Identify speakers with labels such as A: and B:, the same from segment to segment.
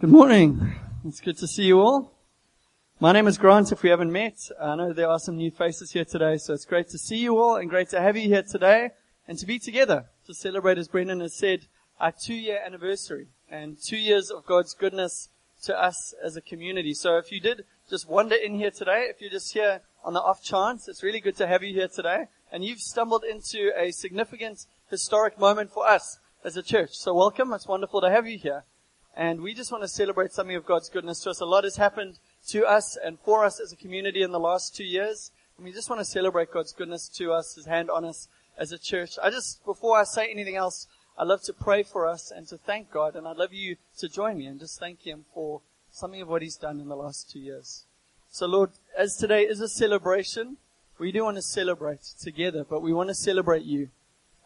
A: Good morning. It's good to see you all. My name is Grant. If we haven't met, I know there are some new faces here today, so it's great to see you all and great to have you here today and to be together to celebrate, as Brendan has said, our two-year anniversary and two years of God's goodness to us as a community. So if you did just wander in here today, if you're just here on the off chance, it's really good to have you here today. And you've stumbled into a significant historic moment for us as a church. So welcome. It's wonderful to have you here. And we just want to celebrate something of God's goodness to us. A lot has happened to us and for us as a community in the last two years. And we just want to celebrate God's goodness to us, His hand on us as a church. I just, before I say anything else, I love to pray for us and to thank God. And I'd love you to join me and just thank Him for something of what He's done in the last two years. So Lord, as today is a celebration, we do want to celebrate together, but we want to celebrate you.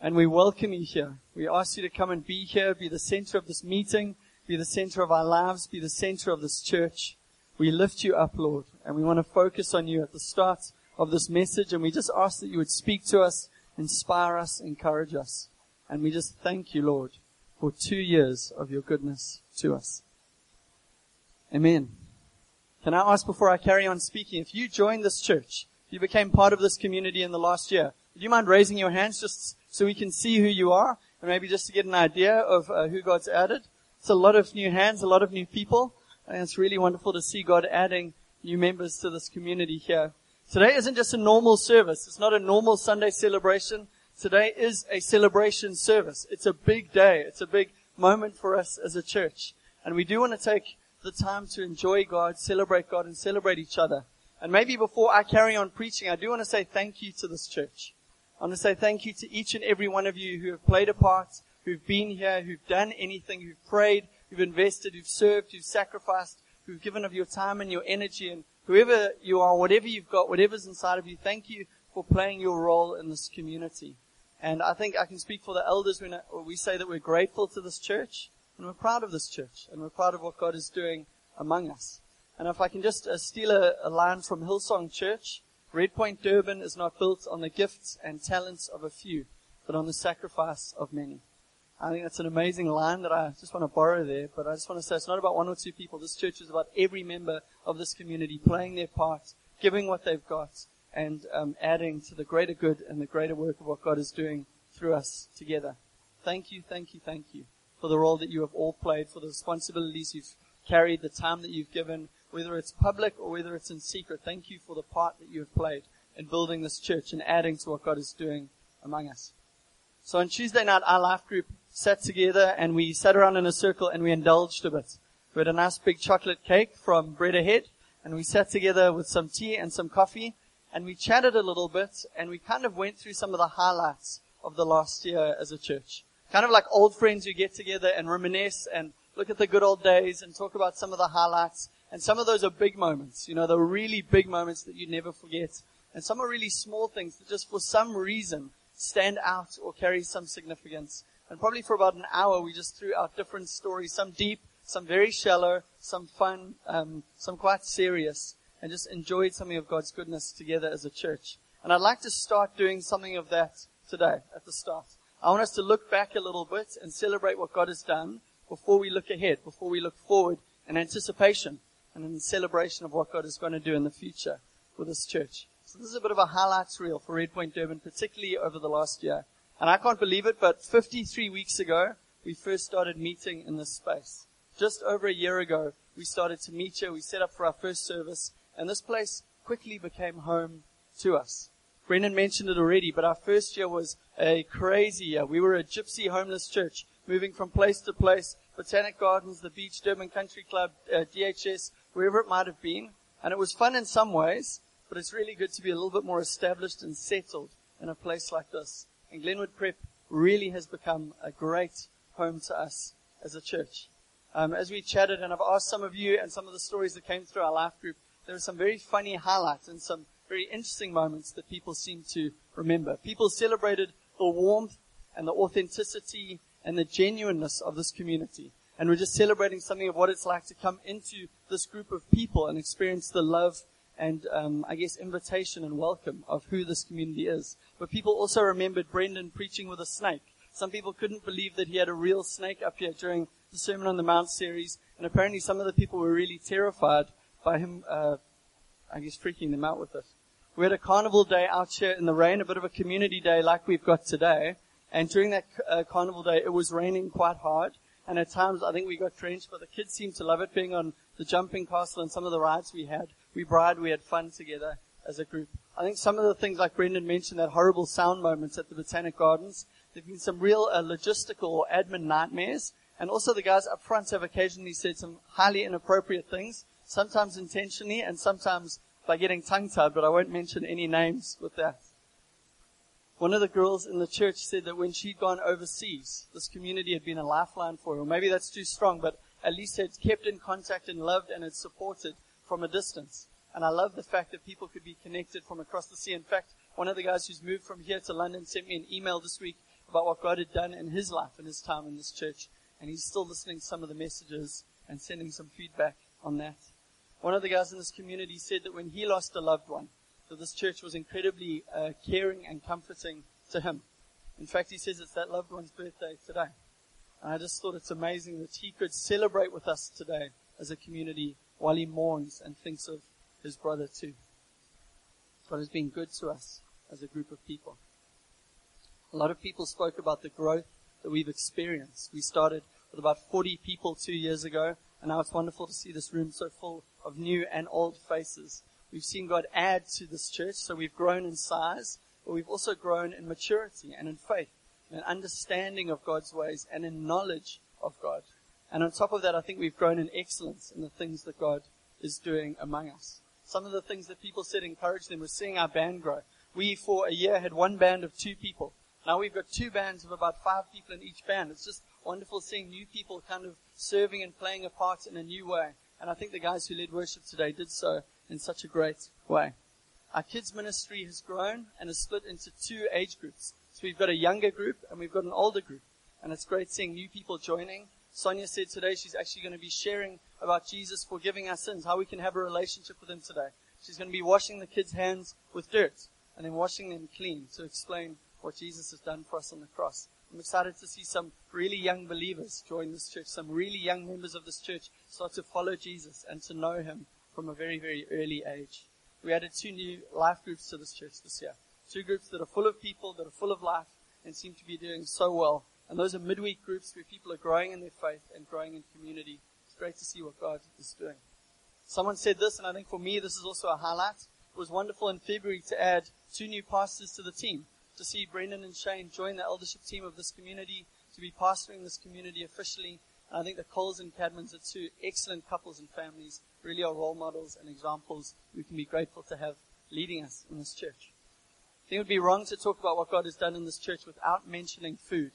A: And we welcome you here. We ask you to come and be here, be the center of this meeting be the center of our lives, be the center of this church. We lift you up, Lord, and we want to focus on you at the start of this message, and we just ask that you would speak to us, inspire us, encourage us. And we just thank you, Lord, for two years of your goodness to us. Amen. Can I ask before I carry on speaking, if you joined this church, if you became part of this community in the last year, would you mind raising your hands just so we can see who you are, and maybe just to get an idea of uh, who God's added? It's a lot of new hands, a lot of new people, and it's really wonderful to see God adding new members to this community here. Today isn't just a normal service. It's not a normal Sunday celebration. Today is a celebration service. It's a big day. It's a big moment for us as a church. And we do want to take the time to enjoy God, celebrate God, and celebrate each other. And maybe before I carry on preaching, I do want to say thank you to this church. I want to say thank you to each and every one of you who have played a part who've been here, who've done anything, who've prayed, who've invested, who've served, who've sacrificed, who've given of your time and your energy, and whoever you are, whatever you've got, whatever's inside of you, thank you for playing your role in this community. And I think I can speak for the elders when we say that we're grateful to this church, and we're proud of this church, and we're proud of what God is doing among us. And if I can just uh, steal a, a line from Hillsong Church, Redpoint Durban is not built on the gifts and talents of a few, but on the sacrifice of many. I think that's an amazing line that I just want to borrow there. But I just want to say it's not about one or two people. This church is about every member of this community playing their part, giving what they've got, and um, adding to the greater good and the greater work of what God is doing through us together. Thank you, thank you, thank you for the role that you have all played, for the responsibilities you've carried, the time that you've given, whether it's public or whether it's in secret. Thank you for the part that you have played in building this church and adding to what God is doing among us. So on Tuesday night, our life group sat together and we sat around in a circle and we indulged a bit. We had a nice big chocolate cake from Bread Ahead and we sat together with some tea and some coffee and we chatted a little bit and we kind of went through some of the highlights of the last year as a church. Kind of like old friends who get together and reminisce and look at the good old days and talk about some of the highlights. And some of those are big moments, you know, the really big moments that you never forget. And some are really small things that just for some reason stand out or carry some significance. And probably for about an hour, we just threw out different stories, some deep, some very shallow, some fun, um, some quite serious, and just enjoyed something of God's goodness together as a church. And I'd like to start doing something of that today at the start. I want us to look back a little bit and celebrate what God has done before we look ahead, before we look forward in anticipation and in celebration of what God is going to do in the future with this church. So this is a bit of a highlights reel for Redpoint Durban, particularly over the last year. And I can't believe it, but 53 weeks ago, we first started meeting in this space. Just over a year ago, we started to meet here. We set up for our first service, and this place quickly became home to us. Brendan mentioned it already, but our first year was a crazy year. We were a gypsy homeless church, moving from place to place, Botanic Gardens, the beach, Durban Country Club, uh, DHS, wherever it might have been. And it was fun in some ways, but it's really good to be a little bit more established and settled in a place like this. And Glenwood Prep really has become a great home to us as a church. Um, as we chatted, and I've asked some of you and some of the stories that came through our life group, there were some very funny highlights and some very interesting moments that people seem to remember. People celebrated the warmth and the authenticity and the genuineness of this community. And we're just celebrating something of what it's like to come into this group of people and experience the love and um, I guess invitation and welcome of who this community is. But people also remembered Brendan preaching with a snake. Some people couldn't believe that he had a real snake up here during the Sermon on the Mount series, and apparently some of the people were really terrified by him, uh, I guess, freaking them out with it. We had a carnival day out here in the rain, a bit of a community day like we've got today. And during that uh, carnival day, it was raining quite hard. And at times, I think we got drenched, but the kids seemed to love it being on the jumping castle and some of the rides we had. We bride, we had fun together as a group. I think some of the things like Brendan mentioned, that horrible sound moments at the Botanic Gardens, there've been some real uh, logistical or admin nightmares. And also the guys up front have occasionally said some highly inappropriate things, sometimes intentionally and sometimes by getting tongue tied, but I won't mention any names with that. One of the girls in the church said that when she'd gone overseas, this community had been a lifeline for her. Maybe that's too strong, but at least had kept in contact and loved and had supported from a distance. And I love the fact that people could be connected from across the sea. In fact, one of the guys who's moved from here to London sent me an email this week about what God had done in his life and his time in this church. And he's still listening to some of the messages and sending some feedback on that. One of the guys in this community said that when he lost a loved one, that this church was incredibly uh, caring and comforting to him. In fact, he says it's that loved one's birthday today. And I just thought it's amazing that he could celebrate with us today as a community while he mourns and thinks of his brother too. God has been good to us as a group of people. A lot of people spoke about the growth that we've experienced. We started with about 40 people two years ago, and now it's wonderful to see this room so full of new and old faces. We've seen God add to this church, so we've grown in size, but we've also grown in maturity and in faith, in understanding of God's ways, and in knowledge of God. And on top of that, I think we've grown in excellence in the things that God is doing among us. Some of the things that people said encouraged them was seeing our band grow. We, for a year, had one band of two people. Now we've got two bands of about five people in each band. It's just wonderful seeing new people kind of serving and playing a part in a new way. And I think the guys who led worship today did so in such a great way. Our kids ministry has grown and is split into two age groups. So we've got a younger group and we've got an older group. And it's great seeing new people joining. Sonia said today she's actually going to be sharing about Jesus forgiving our sins, how we can have a relationship with Him today. She's going to be washing the kids' hands with dirt and then washing them clean to explain what Jesus has done for us on the cross. I'm excited to see some really young believers join this church, some really young members of this church start to follow Jesus and to know Him from a very, very early age. We added two new life groups to this church this year. Two groups that are full of people, that are full of life, and seem to be doing so well. And those are midweek groups where people are growing in their faith and growing in community It's great to see what God is doing. Someone said this, and I think for me this is also a highlight. It was wonderful in February to add two new pastors to the team. To see Brendan and Shane join the eldership team of this community, to be pastoring this community officially. And I think the Coles and Cadmans are two excellent couples and families, really are role models and examples we can be grateful to have leading us in this church. I think it would be wrong to talk about what God has done in this church without mentioning food.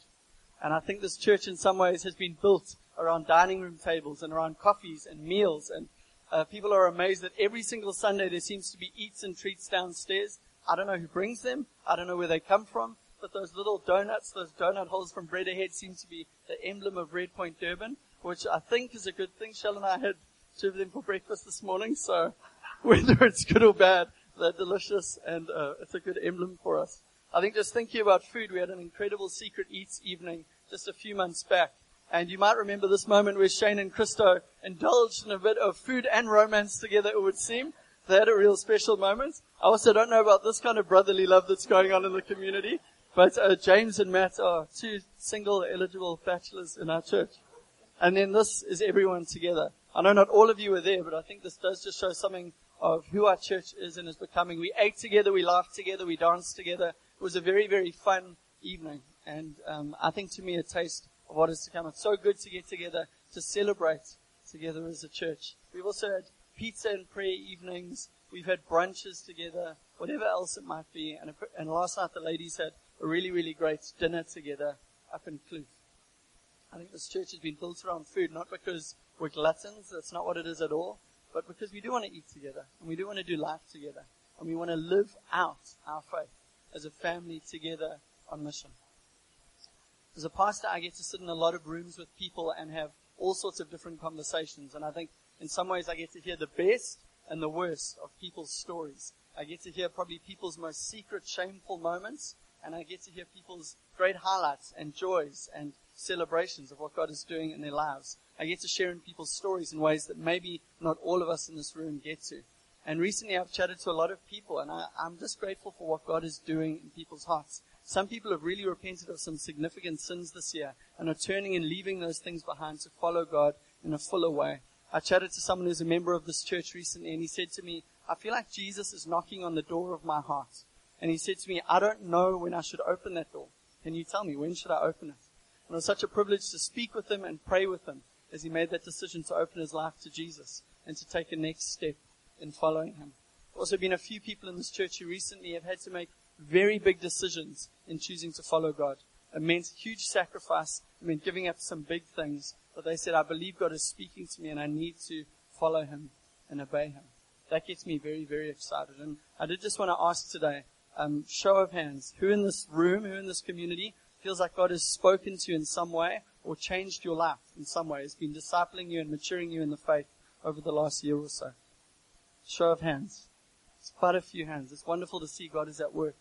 A: And I think this church in some ways has been built around dining room tables and around coffees and meals. And uh, people are amazed that every single Sunday there seems to be eats and treats downstairs. I don't know who brings them. I don't know where they come from. But those little donuts, those donut holes from Bread Ahead seem to be the emblem of Red Point Durban, which I think is a good thing. Shell and I had two of them for breakfast this morning. So whether it's good or bad, they're delicious and uh, it's a good emblem for us. I think just thinking about food, we had an incredible secret eats evening just a few months back. And you might remember this moment where Shane and Christo indulged in a bit of food and romance together, it would seem. They had a real special moment. I also don't know about this kind of brotherly love that's going on in the community, but uh, James and Matt are two single eligible bachelors in our church. And then this is everyone together. I know not all of you were there, but I think this does just show something of who our church is and is becoming. We ate together, we laughed together, we danced together. It was a very, very fun evening. And um, I think to me a taste of what is to come. It's so good to get together to celebrate together as a church. We've also had pizza and prayer evenings. We've had brunches together, whatever else it might be. And, and last night the ladies had a really, really great dinner together up in Kloof. I think this church has been built around food, not because we're gluttons, that's not what it is at all, but because we do want to eat together, and we do want to do life together, and we want to live out our faith as a family together on mission. As a pastor, I get to sit in a lot of rooms with people and have all sorts of different conversations. And I think in some ways I get to hear the best and the worst of people's stories. I get to hear probably people's most secret, shameful moments, and I get to hear people's great highlights and joys and celebrations of what God is doing in their lives. I get to share in people's stories in ways that maybe not all of us in this room get to. And recently I've chatted to a lot of people and I, I'm just grateful for what God is doing in people's hearts. Some people have really repented of some significant sins this year and are turning and leaving those things behind to follow God in a fuller way. I chatted to someone who's a member of this church recently and he said to me, I feel like Jesus is knocking on the door of my heart. And he said to me, I don't know when I should open that door. Can you tell me when should I open it? And it was such a privilege to speak with him and pray with him as he made that decision to open his life to Jesus and to take a next step in following him. Also been a few people in this church who recently have had to make very big decisions in choosing to follow God. It meant huge sacrifice. It meant giving up some big things. But they said, I believe God is speaking to me and I need to follow him and obey him. That gets me very, very excited. And I did just want to ask today, um, show of hands, who in this room, who in this community feels like God has spoken to you in some way or changed your life in some way, has been discipling you and maturing you in the faith over the last year or so? Show of hands. It's quite a few hands. It's wonderful to see God is at work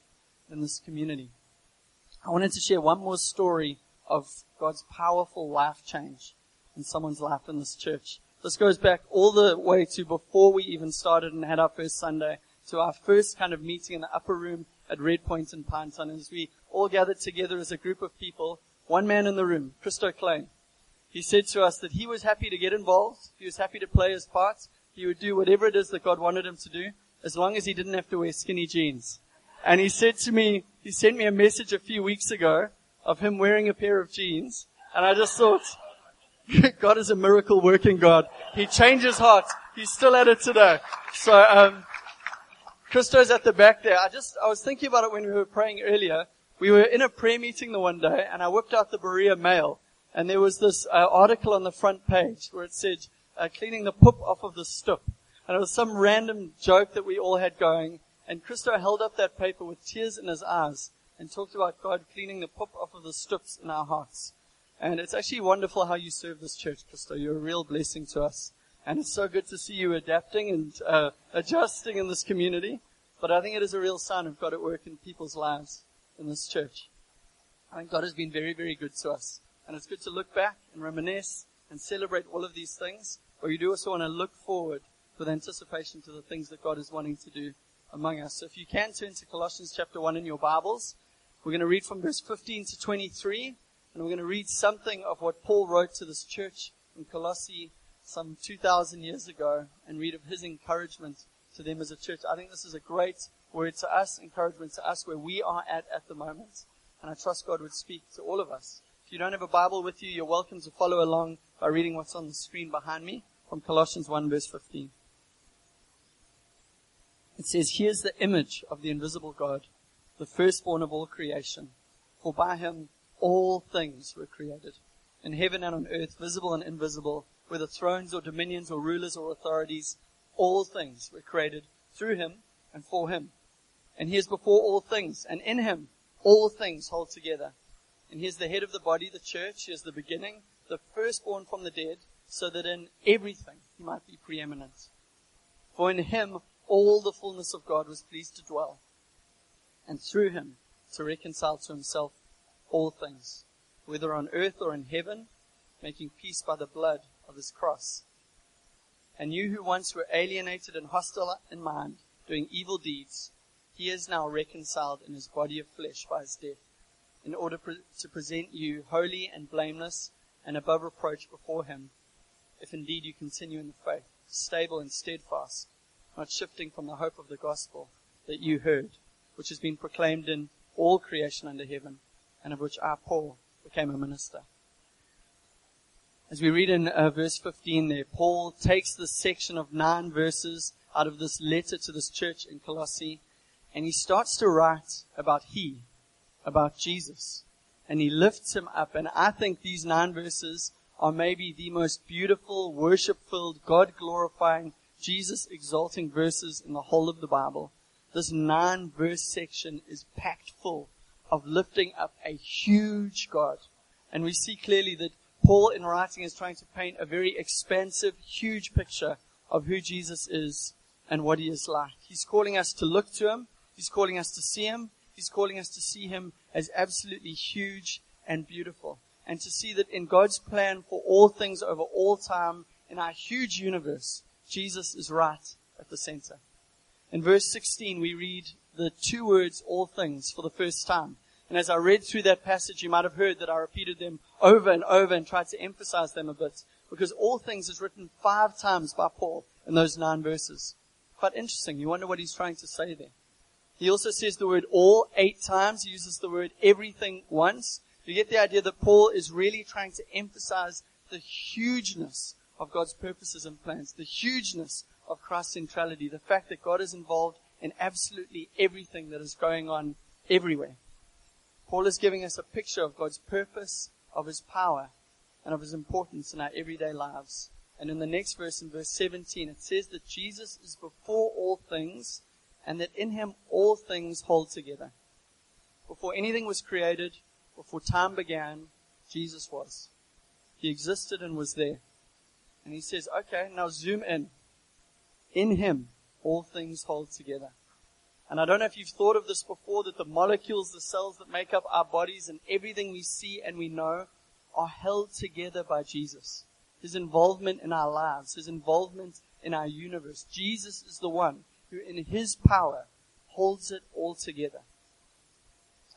A: in this community. I wanted to share one more story of God's powerful life change in someone's life in this church. This goes back all the way to before we even started and had our first Sunday to our first kind of meeting in the upper room at Red Point in Pinetown as we all gathered together as a group of people. One man in the room, Christo Klein. He said to us that he was happy to get involved. He was happy to play his part. He would do whatever it is that God wanted him to do as long as he didn't have to wear skinny jeans. And he said to me, he sent me a message a few weeks ago of him wearing a pair of jeans. And I just thought, God is a miracle working God. He changes hearts. He's still at it today. So, um, Christo's at the back there. I just, I was thinking about it when we were praying earlier. We were in a prayer meeting the one day and I whipped out the Berea Mail and there was this uh, article on the front page where it said, uh, cleaning the poop off of the stoop. And it was some random joke that we all had going. And Christo held up that paper with tears in his eyes and talked about God cleaning the poop off of the stoops in our hearts. And it's actually wonderful how you serve this church, Christo. You're a real blessing to us. And it's so good to see you adapting and uh, adjusting in this community. But I think it is a real sign of God at work in people's lives in this church. I think God has been very, very good to us. And it's good to look back and reminisce and celebrate all of these things. But you do also want to look forward with anticipation to the things that God is wanting to do among us. So if you can turn to Colossians chapter 1 in your Bibles, we're going to read from verse 15 to 23. And we're going to read something of what Paul wrote to this church in Colossae some 2,000 years ago and read of his encouragement to them as a church. I think this is a great word to us, encouragement to us where we are at at the moment. And I trust God would speak to all of us. If you don't have a Bible with you, you're welcome to follow along by reading what's on the screen behind me from Colossians 1 verse 15. It says, Here's the image of the invisible God, the firstborn of all creation. For by him all things were created, in heaven and on earth, visible and invisible, whether thrones or dominions or rulers or authorities, all things were created through him and for him. And he is before all things, and in him all things hold together. And he is the head of the body, the church. He is the beginning, the firstborn from the dead, so that in everything he might be preeminent. For in him all the fullness of God was pleased to dwell, and through him to reconcile to himself all things, whether on earth or in heaven, making peace by the blood of his cross. And you who once were alienated and hostile in mind, doing evil deeds, he is now reconciled in his body of flesh by his death, in order to present you holy and blameless and above reproach before him, if indeed you continue in the faith, stable and steadfast, not shifting from the hope of the gospel that you heard, which has been proclaimed in all creation under heaven and of which I, Paul, became a minister. As we read in uh, verse 15 there, Paul takes this section of nine verses out of this letter to this church in Colossae, and he starts to write about he, about Jesus. And he lifts him up. And I think these nine verses are maybe the most beautiful, worship-filled, God-glorifying, Jesus-exalting verses in the whole of the Bible. This nine verse section is packed full of lifting up a huge God. And we see clearly that Paul in writing is trying to paint a very expansive, huge picture of who Jesus is and what he is like. He's calling us to look to him. He's calling us to see him. He's calling us to see Him as absolutely huge and beautiful. And to see that in God's plan for all things over all time, in our huge universe, Jesus is right at the center. In verse 16, we read the two words, all things, for the first time. And as I read through that passage, you might have heard that I repeated them over and over and tried to emphasize them a bit. Because all things is written five times by Paul in those nine verses. Quite interesting. You wonder what he's trying to say there. He also says the word all eight times. He uses the word everything once. You get the idea that Paul is really trying to emphasize the hugeness of God's purposes and plans, the hugeness of Christ's centrality, the fact that God is involved in absolutely everything that is going on everywhere. Paul is giving us a picture of God's purpose, of his power, and of his importance in our everyday lives. And in the next verse, in verse 17, it says that Jesus is before all things, and that in him all things hold together. Before anything was created, before time began, Jesus was. He existed and was there. And he says, okay, now zoom in. In him, all things hold together. And I don't know if you've thought of this before, that the molecules, the cells that make up our bodies and everything we see and we know are held together by Jesus. His involvement in our lives, His involvement in our universe. Jesus is the one who in His power holds it all together.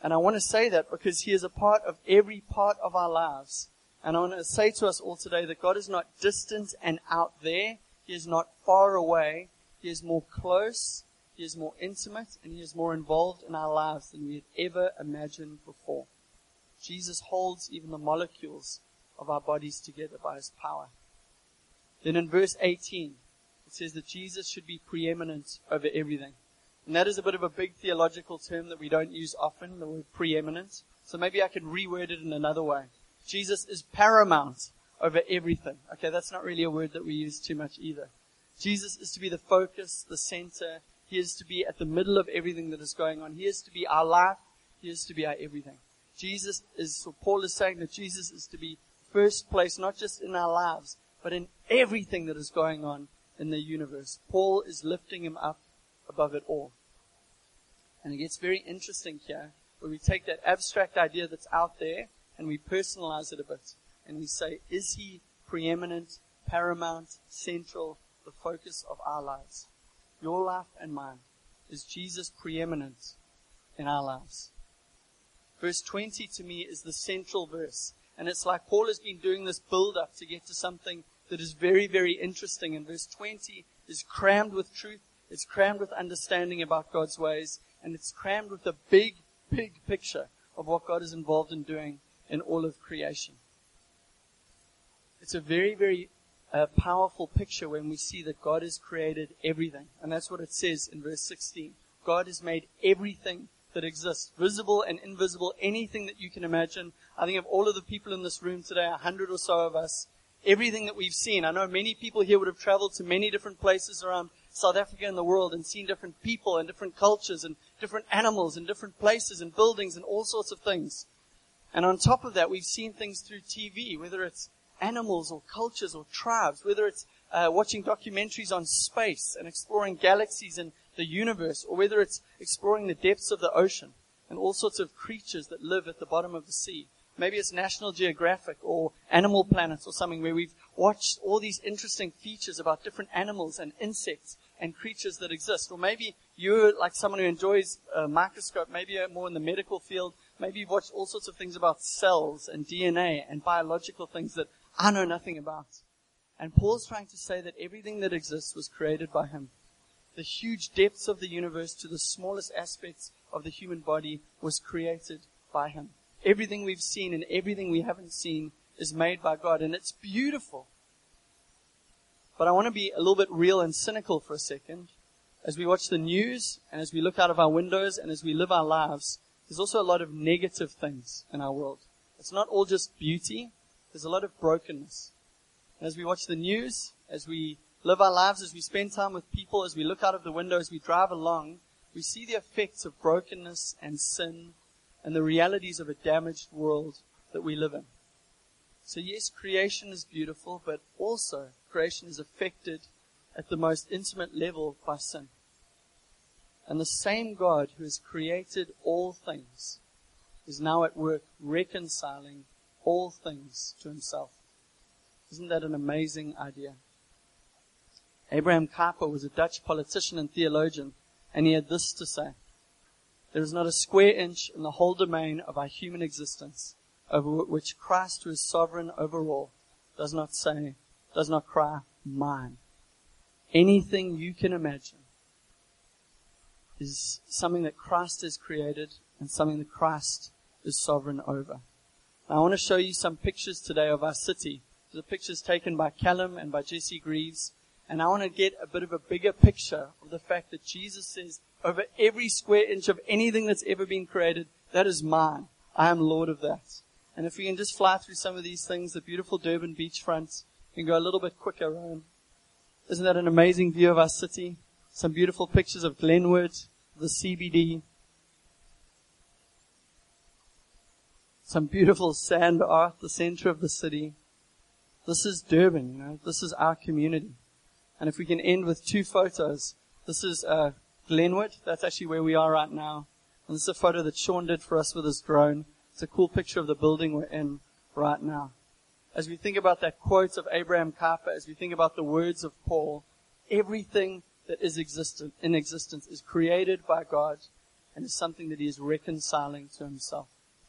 A: And I want to say that because He is a part of every part of our lives. And I want to say to us all today that God is not distant and out there. He is not far away. He is more close, He is more intimate, and He is more involved in our lives than we had ever imagined before. Jesus holds even the molecules of our bodies together by His power. Then in verse 18, it says that Jesus should be preeminent over everything. And that is a bit of a big theological term that we don't use often, the word preeminent. So maybe I could reword it in another way. Jesus is paramount over everything. Okay, that's not really a word that we use too much either. Jesus is to be the focus, the center. He is to be at the middle of everything that is going on. He is to be our life. He is to be our everything. Jesus is, so Paul is saying that Jesus is to be first place, not just in our lives, but in everything that is going on in the universe. Paul is lifting him up above it all. And it gets very interesting here, where we take that abstract idea that's out there and we personalize it a bit. And we say, is he preeminent, paramount, central, the focus of our lives. Your life and mine. Is Jesus preeminent in our lives? Verse 20 to me is the central verse. And it's like Paul has been doing this build up to get to something that is very, very interesting. And verse 20 is crammed with truth. It's crammed with understanding about God's ways. And it's crammed with a big, big picture of what God is involved in doing in all of creation. It's a very, very a powerful picture when we see that God has created everything. And that's what it says in verse 16. God has made everything that exists, visible and invisible, anything that you can imagine. I think of all of the people in this room today, a hundred or so of us, everything that we've seen. I know many people here would have traveled to many different places around South Africa and the world and seen different people and different cultures and different animals and different places and buildings and all sorts of things. And on top of that, we've seen things through TV, whether it's animals or cultures or tribes, whether it's uh, watching documentaries on space and exploring galaxies and the universe, or whether it's exploring the depths of the ocean and all sorts of creatures that live at the bottom of the sea. Maybe it's National Geographic or Animal Planet or something where we've watched all these interesting features about different animals and insects and creatures that exist. Or maybe you're like someone who enjoys a microscope, maybe you're more in the medical field. Maybe you've watched all sorts of things about cells and DNA and biological things that I know nothing about. And Paul's trying to say that everything that exists was created by him. The huge depths of the universe to the smallest aspects of the human body was created by him. Everything we've seen and everything we haven't seen is made by God and it's beautiful. But I want to be a little bit real and cynical for a second. As we watch the news and as we look out of our windows and as we live our lives, there's also a lot of negative things in our world. It's not all just beauty. There's a lot of brokenness. And As we watch the news, as we live our lives, as we spend time with people, as we look out of the window, as we drive along, we see the effects of brokenness and sin and the realities of a damaged world that we live in. So yes, creation is beautiful, but also creation is affected at the most intimate level by sin. And the same God who has created all things is now at work reconciling all things to himself. Isn't that an amazing idea? Abraham Kuyper was a Dutch politician and theologian, and he had this to say. There is not a square inch in the whole domain of our human existence over which Christ, who is sovereign over all, does not say, does not cry, mine. Anything you can imagine is something that Christ has created and something that Christ is sovereign over. Now, I want to show you some pictures today of our city. The pictures taken by Callum and by Jesse Greaves. And I want to get a bit of a bigger picture of the fact that Jesus says, over every square inch of anything that's ever been created, that is mine. I am Lord of that. And if we can just fly through some of these things, the beautiful Durban beachfront, we can go a little bit quicker, Ryan. Isn't that an amazing view of our city? Some beautiful pictures of Glenwood, the CBD. Some beautiful sand art, the center of the city. This is Durban, you know, this is our community. And if we can end with two photos, this is uh, Glenwood. That's actually where we are right now. And this is a photo that Sean did for us with his drone. It's a cool picture of the building we're in right now. As we think about that quote of Abraham Kuyper, as we think about the words of Paul, everything that is existent, in existence is created by God and is something that he is reconciling to himself.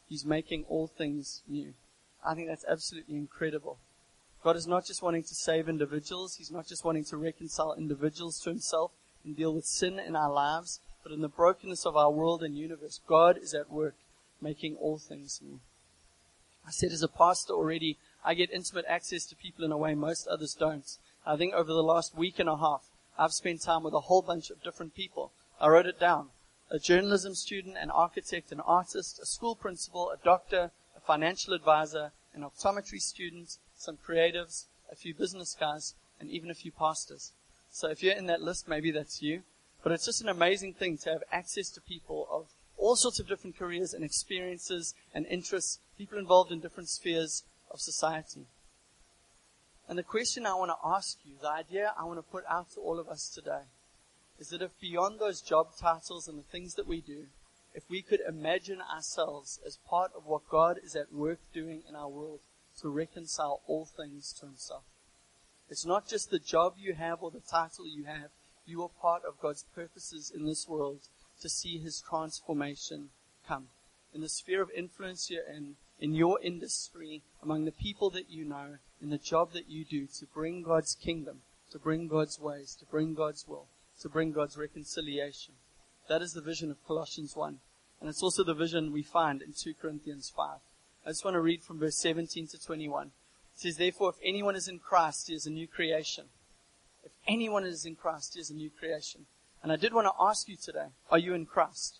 A: He's making all things new. I think that's absolutely incredible. God is not just wanting to save individuals. He's not just wanting to reconcile individuals to himself and deal with sin in our lives, but in the brokenness of our world and universe, God is at work making all things new. I said as a pastor already, I get intimate access to people in a way most others don't. I think over the last week and a half, I've spent time with a whole bunch of different people. I wrote it down. A journalism student, an architect, an artist, a school principal, a doctor, a financial advisor, an optometry student, some creatives, a few business guys, and even a few pastors. So if you're in that list, maybe that's you. But it's just an amazing thing to have access to people of all sorts of different careers and experiences and interests, people involved in different spheres of society. And the question I want to ask you, the idea I want to put out to all of us today, is that if beyond those job titles and the things that we do, if we could imagine ourselves as part of what God is at work doing in our world to reconcile all things to Himself. It's not just the job you have or the title you have. You are part of God's purposes in this world to see His transformation come. In the sphere of influence you're in, in your industry, among the people that you know, in the job that you do to bring God's kingdom, to bring God's ways, to bring God's will, to bring God's reconciliation. That is the vision of Colossians 1. And it's also the vision we find in 2 Corinthians 5. I just want to read from verse 17 to 21. It says, Therefore, if anyone is in Christ, he is a new creation. If anyone is in Christ, he is a new creation. And I did want to ask you today, are you in Christ?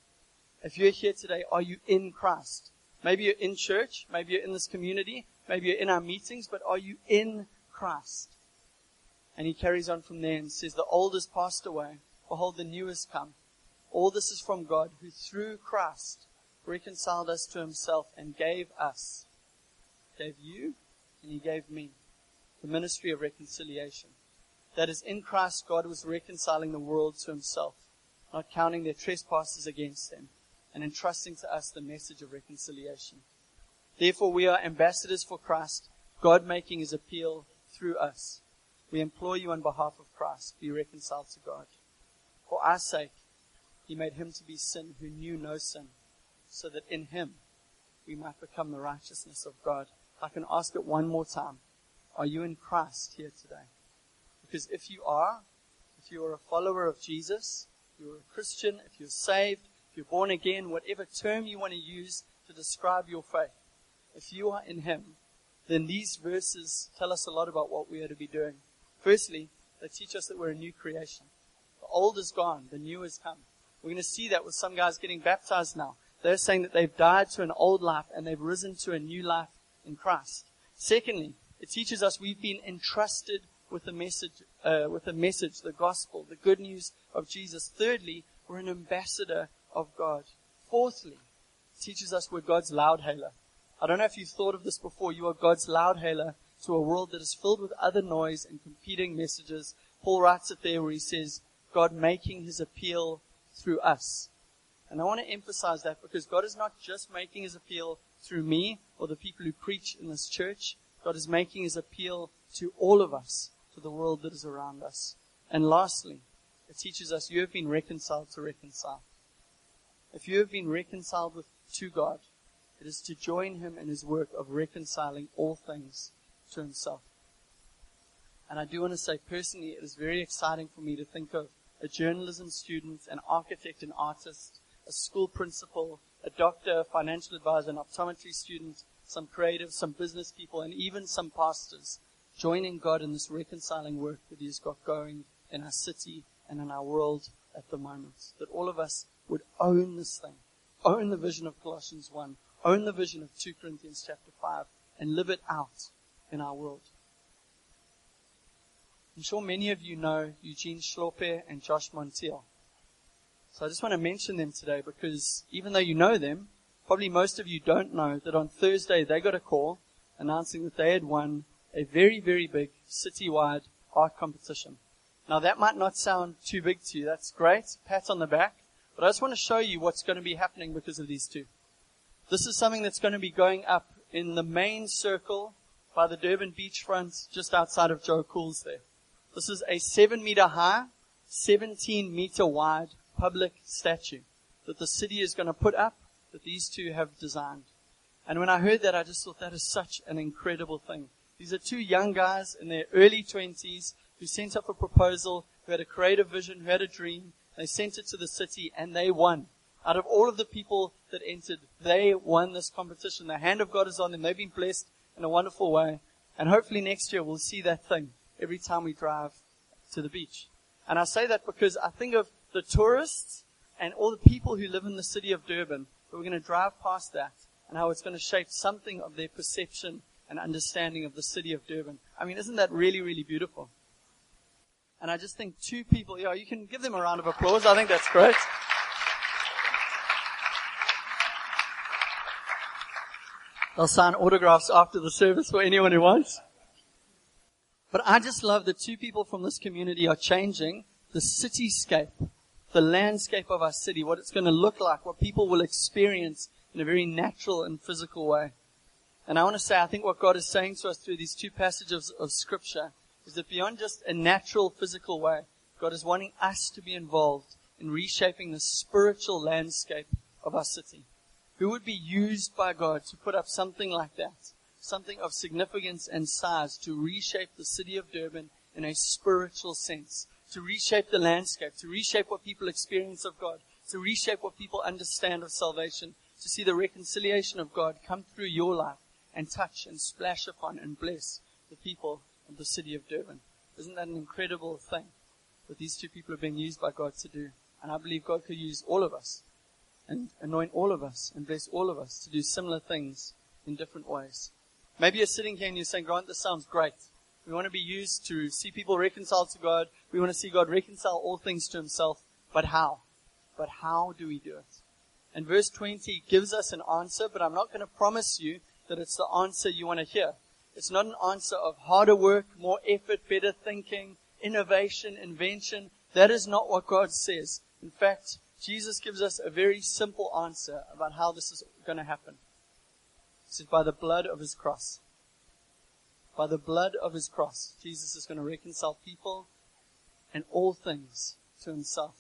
A: If you're here today, are you in Christ? Maybe you're in church, maybe you're in this community, maybe you're in our meetings, but are you in Christ? And he carries on from there and says, The old has passed away. Behold, the new has come. All this is from God, who through Christ reconciled us to himself and gave us, gave you, and he gave me, the ministry of reconciliation. That is, in Christ, God was reconciling the world to himself, not counting their trespasses against them, and entrusting to us the message of reconciliation. Therefore, we are ambassadors for Christ, God making his appeal through us. We implore you on behalf of Christ, be reconciled to God. For our sake, he made him to be sin who knew no sin so that in him we might become the righteousness of God. I can ask it one more time. Are you in Christ here today? Because if you are, if you are a follower of Jesus, you're a Christian, if you're saved, if you're born again, whatever term you want to use to describe your faith, if you are in Him, then these verses tell us a lot about what we are to be doing. Firstly, they teach us that we're a new creation. The old is gone, the new has come. We're going to see that with some guys getting baptized now. They're saying that they've died to an old life and they've risen to a new life in Christ. Secondly, it teaches us we've been entrusted with a message, uh, with a message, the gospel, the good news of Jesus. Thirdly, we're an ambassador of God. Fourthly, it teaches us we're God's loudhailer. I don't know if you've thought of this before. You are God's loudhailer to a world that is filled with other noise and competing messages. Paul writes it there where he says, God making his appeal through us. And I want to emphasize that because God is not just making his appeal through me or the people who preach in this church. God is making his appeal to all of us, to the world that is around us. And lastly, it teaches us you have been reconciled to reconcile. If you have been reconciled with, to God, it is to join him in his work of reconciling all things to himself. And I do want to say personally, it is very exciting for me to think of a journalism student, an architect, an artist, a school principal, a doctor, a financial advisor, an optometry student, some creative, some business people, and even some pastors joining God in this reconciling work that He's got going in our city and in our world at the moment. That all of us would own this thing, own the vision of Colossians 1, own the vision of 2 Corinthians chapter 5, and live it out in our world. I'm sure many of you know Eugene Schlorpe and Josh Montiel. So I just want to mention them today because even though you know them, probably most of you don't know that on Thursday they got a call announcing that they had won a very, very big citywide art competition. Now that might not sound too big to you. That's great. Pat on the back. But I just want to show you what's going to be happening because of these two. This is something that's going to be going up in the main circle by the Durban beachfront just outside of Joe Cool's there. This is a seven meter high, 17 meter wide public statue that the city is going to put up that these two have designed. And when I heard that, I just thought that is such an incredible thing. These are two young guys in their early 20s who sent up a proposal, who had a creative vision, who had a dream. They sent it to the city and they won. Out of all of the people that entered, they won this competition. The hand of God is on them. They've been blessed in a wonderful way. And hopefully next year we'll see that thing every time we drive to the beach. And I say that because I think of the tourists and all the people who live in the city of Durban who are going to drive past that and how it's going to shape something of their perception and understanding of the city of Durban. I mean, isn't that really, really beautiful? And I just think two people, yeah, you can give them a round of applause. I think that's great. They'll sign autographs after the service for anyone who wants. But I just love that two people from this community are changing the cityscape the landscape of our city, what it's going to look like, what people will experience in a very natural and physical way. And I want to say, I think what God is saying to us through these two passages of scripture is that beyond just a natural physical way, God is wanting us to be involved in reshaping the spiritual landscape of our city. Who would be used by God to put up something like that? Something of significance and size to reshape the city of Durban in a spiritual sense to reshape the landscape, to reshape what people experience of God, to reshape what people understand of salvation, to see the reconciliation of God come through your life and touch and splash upon and bless the people of the city of Durban. Isn't that an incredible thing that these two people are being used by God to do? And I believe God could use all of us and anoint all of us and bless all of us to do similar things in different ways. Maybe you're sitting here and you're saying, Grant, this sounds great. We want to be used to see people reconciled to God. We want to see God reconcile all things to himself. But how? But how do we do it? And verse 20 gives us an answer, but I'm not going to promise you that it's the answer you want to hear. It's not an answer of harder work, more effort, better thinking, innovation, invention. That is not what God says. In fact, Jesus gives us a very simple answer about how this is going to happen. Says, by the blood of his cross. By the blood of his cross, Jesus is going to reconcile people and all things to himself.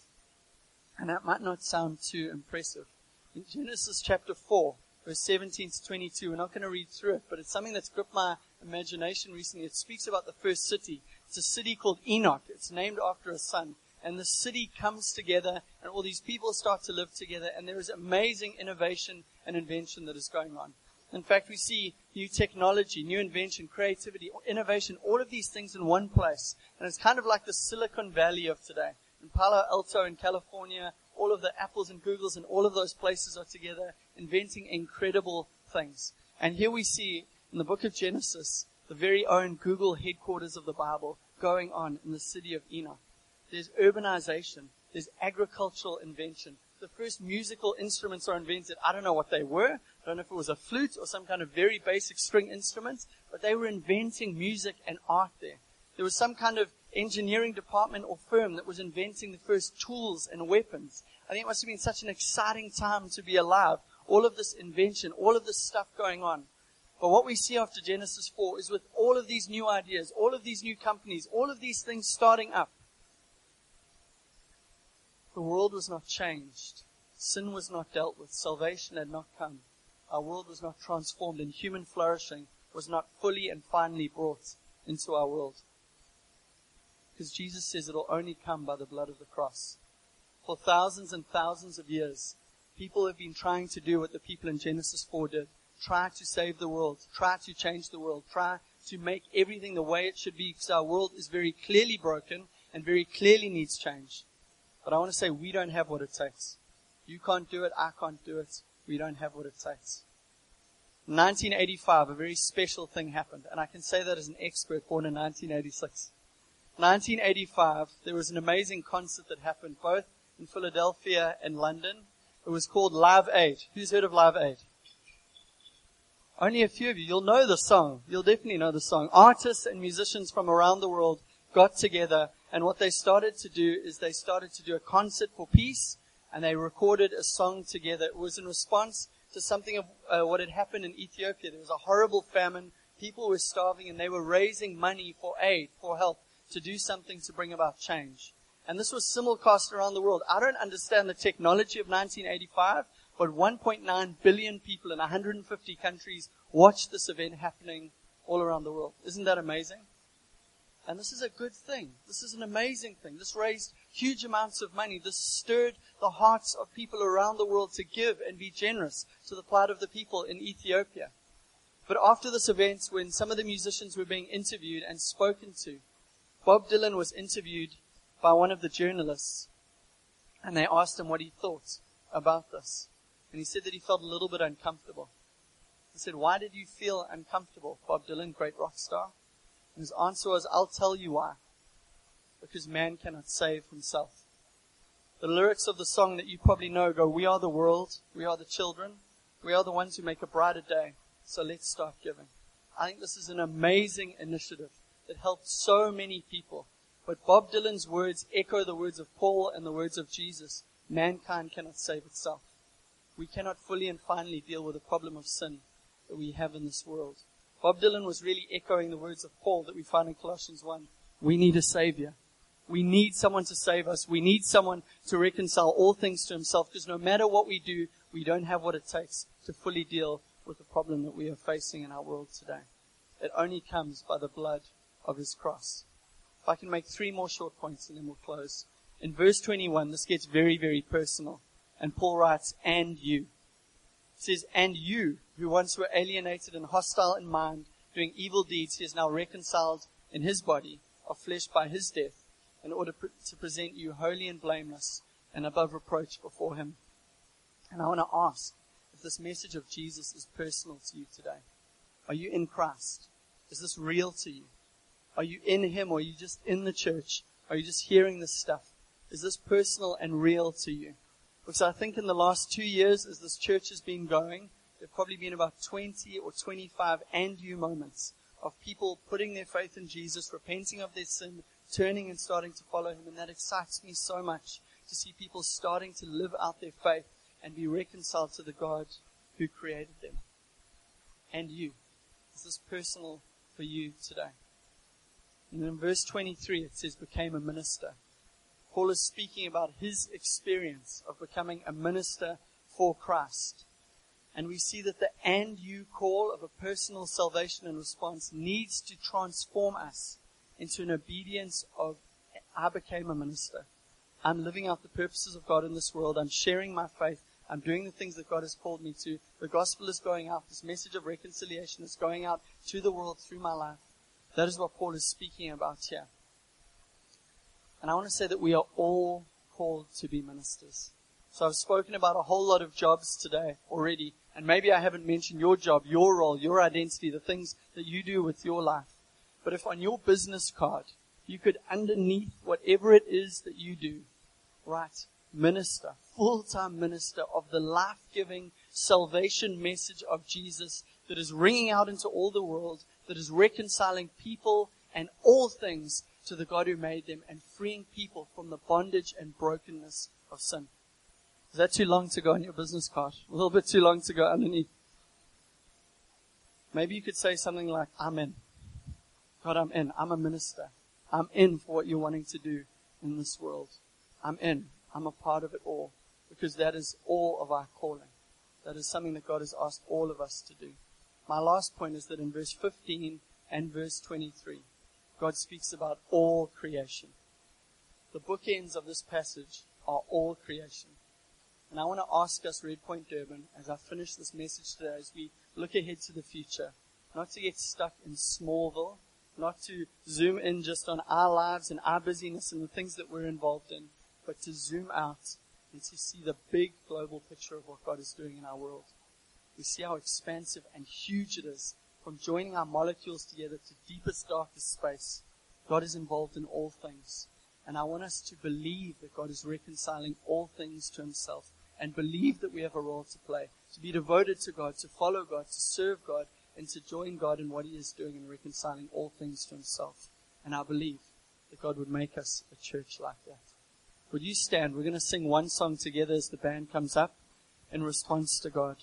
A: And that might not sound too impressive. In Genesis chapter 4, verse 17 to 22, we're not going to read through it, but it's something that's gripped my imagination recently. It speaks about the first city. It's a city called Enoch. It's named after a son. And the city comes together and all these people start to live together and there is amazing innovation and invention that is going on. In fact, we see new technology, new invention, creativity, innovation, all of these things in one place. And it's kind of like the Silicon Valley of today. In Palo Alto in California, all of the Apples and Googles and all of those places are together inventing incredible things. And here we see in the book of Genesis, the very own Google headquarters of the Bible going on in the city of Enoch. There's urbanization. There's agricultural invention. The first musical instruments are invented. I don't know what they were. I don't know if it was a flute or some kind of very basic string instrument, but they were inventing music and art there. There was some kind of engineering department or firm that was inventing the first tools and weapons. I think it must have been such an exciting time to be alive. All of this invention, all of this stuff going on. But what we see after Genesis 4 is with all of these new ideas, all of these new companies, all of these things starting up, the world was not changed. Sin was not dealt with. Salvation had not come. Our world was not transformed and human flourishing was not fully and finally brought into our world. Because Jesus says it will only come by the blood of the cross. For thousands and thousands of years, people have been trying to do what the people in Genesis 4 did. Try to save the world. Try to change the world. Try to make everything the way it should be because our world is very clearly broken and very clearly needs change. But I want to say we don't have what it takes. You can't do it. I can't do it. We don't have what it takes. 1985, a very special thing happened, and I can say that as an expert born in 1986. 1985, there was an amazing concert that happened both in Philadelphia and London. It was called Live Aid. Who's heard of Live Aid? Only a few of you. You'll know the song. You'll definitely know the song. Artists and musicians from around the world got together, and what they started to do is they started to do a concert for peace, and they recorded a song together. It was in response to something of uh, what had happened in Ethiopia. There was a horrible famine. People were starving, and they were raising money for aid, for help to do something to bring about change. And this was simulcast around the world. I don't understand the technology of 1985, but 1.9 billion people in 150 countries watched this event happening all around the world. Isn't that amazing? And this is a good thing. This is an amazing thing. This raised huge amounts of money. This stirred the hearts of people around the world to give and be generous to the plight of the people in Ethiopia. But after this event, when some of the musicians were being interviewed and spoken to, Bob Dylan was interviewed by one of the journalists, and they asked him what he thought about this. And he said that he felt a little bit uncomfortable. He said, Why did you feel uncomfortable, Bob Dylan, great rock star? And his answer was, I'll tell you why. Because man cannot save himself. The lyrics of the song that you probably know go, We are the world, we are the children, we are the ones who make a brighter day, so let's start giving. I think this is an amazing initiative that helped so many people. But Bob Dylan's words echo the words of Paul and the words of Jesus. Mankind cannot save itself. We cannot fully and finally deal with the problem of sin that we have in this world. Bob Dylan was really echoing the words of Paul that we find in Colossians 1. We need a savior. We need someone to save us. We need someone to reconcile all things to himself because no matter what we do, we don't have what it takes to fully deal with the problem that we are facing in our world today. It only comes by the blood of his cross. If I can make three more short points and then we'll close. In verse 21, this gets very, very personal. And Paul writes, and you. It says, and you, who once were alienated and hostile in mind, doing evil deeds, he is now reconciled in his body of flesh by his death, in order to present you holy and blameless and above reproach before him. And I want to ask if this message of Jesus is personal to you today. Are you in Christ? Is this real to you? Are you in Him or are you just in the church? Are you just hearing this stuff? Is this personal and real to you? Because I think in the last two years, as this church has been going, there have probably been about 20 or 25 and you moments of people putting their faith in Jesus, repenting of their sin, turning and starting to follow Him. And that excites me so much to see people starting to live out their faith and be reconciled to the God who created them. And you. This Is personal for you today? And in verse 23, it says, became a minister. Paul is speaking about his experience of becoming a minister for Christ. And we see that the and you call of a personal salvation and response needs to transform us into an obedience of, I became a minister. I'm living out the purposes of God in this world. I'm sharing my faith. I'm doing the things that God has called me to. The gospel is going out. This message of reconciliation is going out to the world through my life. That is what Paul is speaking about here. And I want to say that we are all called to be ministers. So I've spoken about a whole lot of jobs today already, and maybe I haven't mentioned your job, your role, your identity, the things that you do with your life. But if on your business card, you could underneath whatever it is that you do, write minister, full-time minister of the life-giving salvation message of Jesus that is ringing out into all the world that is reconciling people and all things to the God who made them and freeing people from the bondage and brokenness of sin. Is that too long to go on your business card? A little bit too long to go underneath. Maybe you could say something like, I'm in. God, I'm in. I'm a minister. I'm in for what you're wanting to do in this world. I'm in. I'm a part of it all because that is all of our calling. That is something that God has asked all of us to do. My last point is that in verse 15 and verse 23, God speaks about all creation. The bookends of this passage are all creation. And I want to ask us, Red Point Durban, as I finish this message today, as we look ahead to the future, not to get stuck in Smallville, not to zoom in just on our lives and our busyness and the things that we're involved in, but to zoom out and to see the big global picture of what God is doing in our world. We see how expansive and huge it is from joining our molecules together to deepest, darkest space. God is involved in all things. And I want us to believe that God is reconciling all things to himself and believe that we have a role to play, to be devoted to God, to follow God, to serve God, and to join God in what he is doing in reconciling all things to himself. And I believe that God would make us a church like that. Would you stand? We're going to sing one song together as the band comes up in response to God.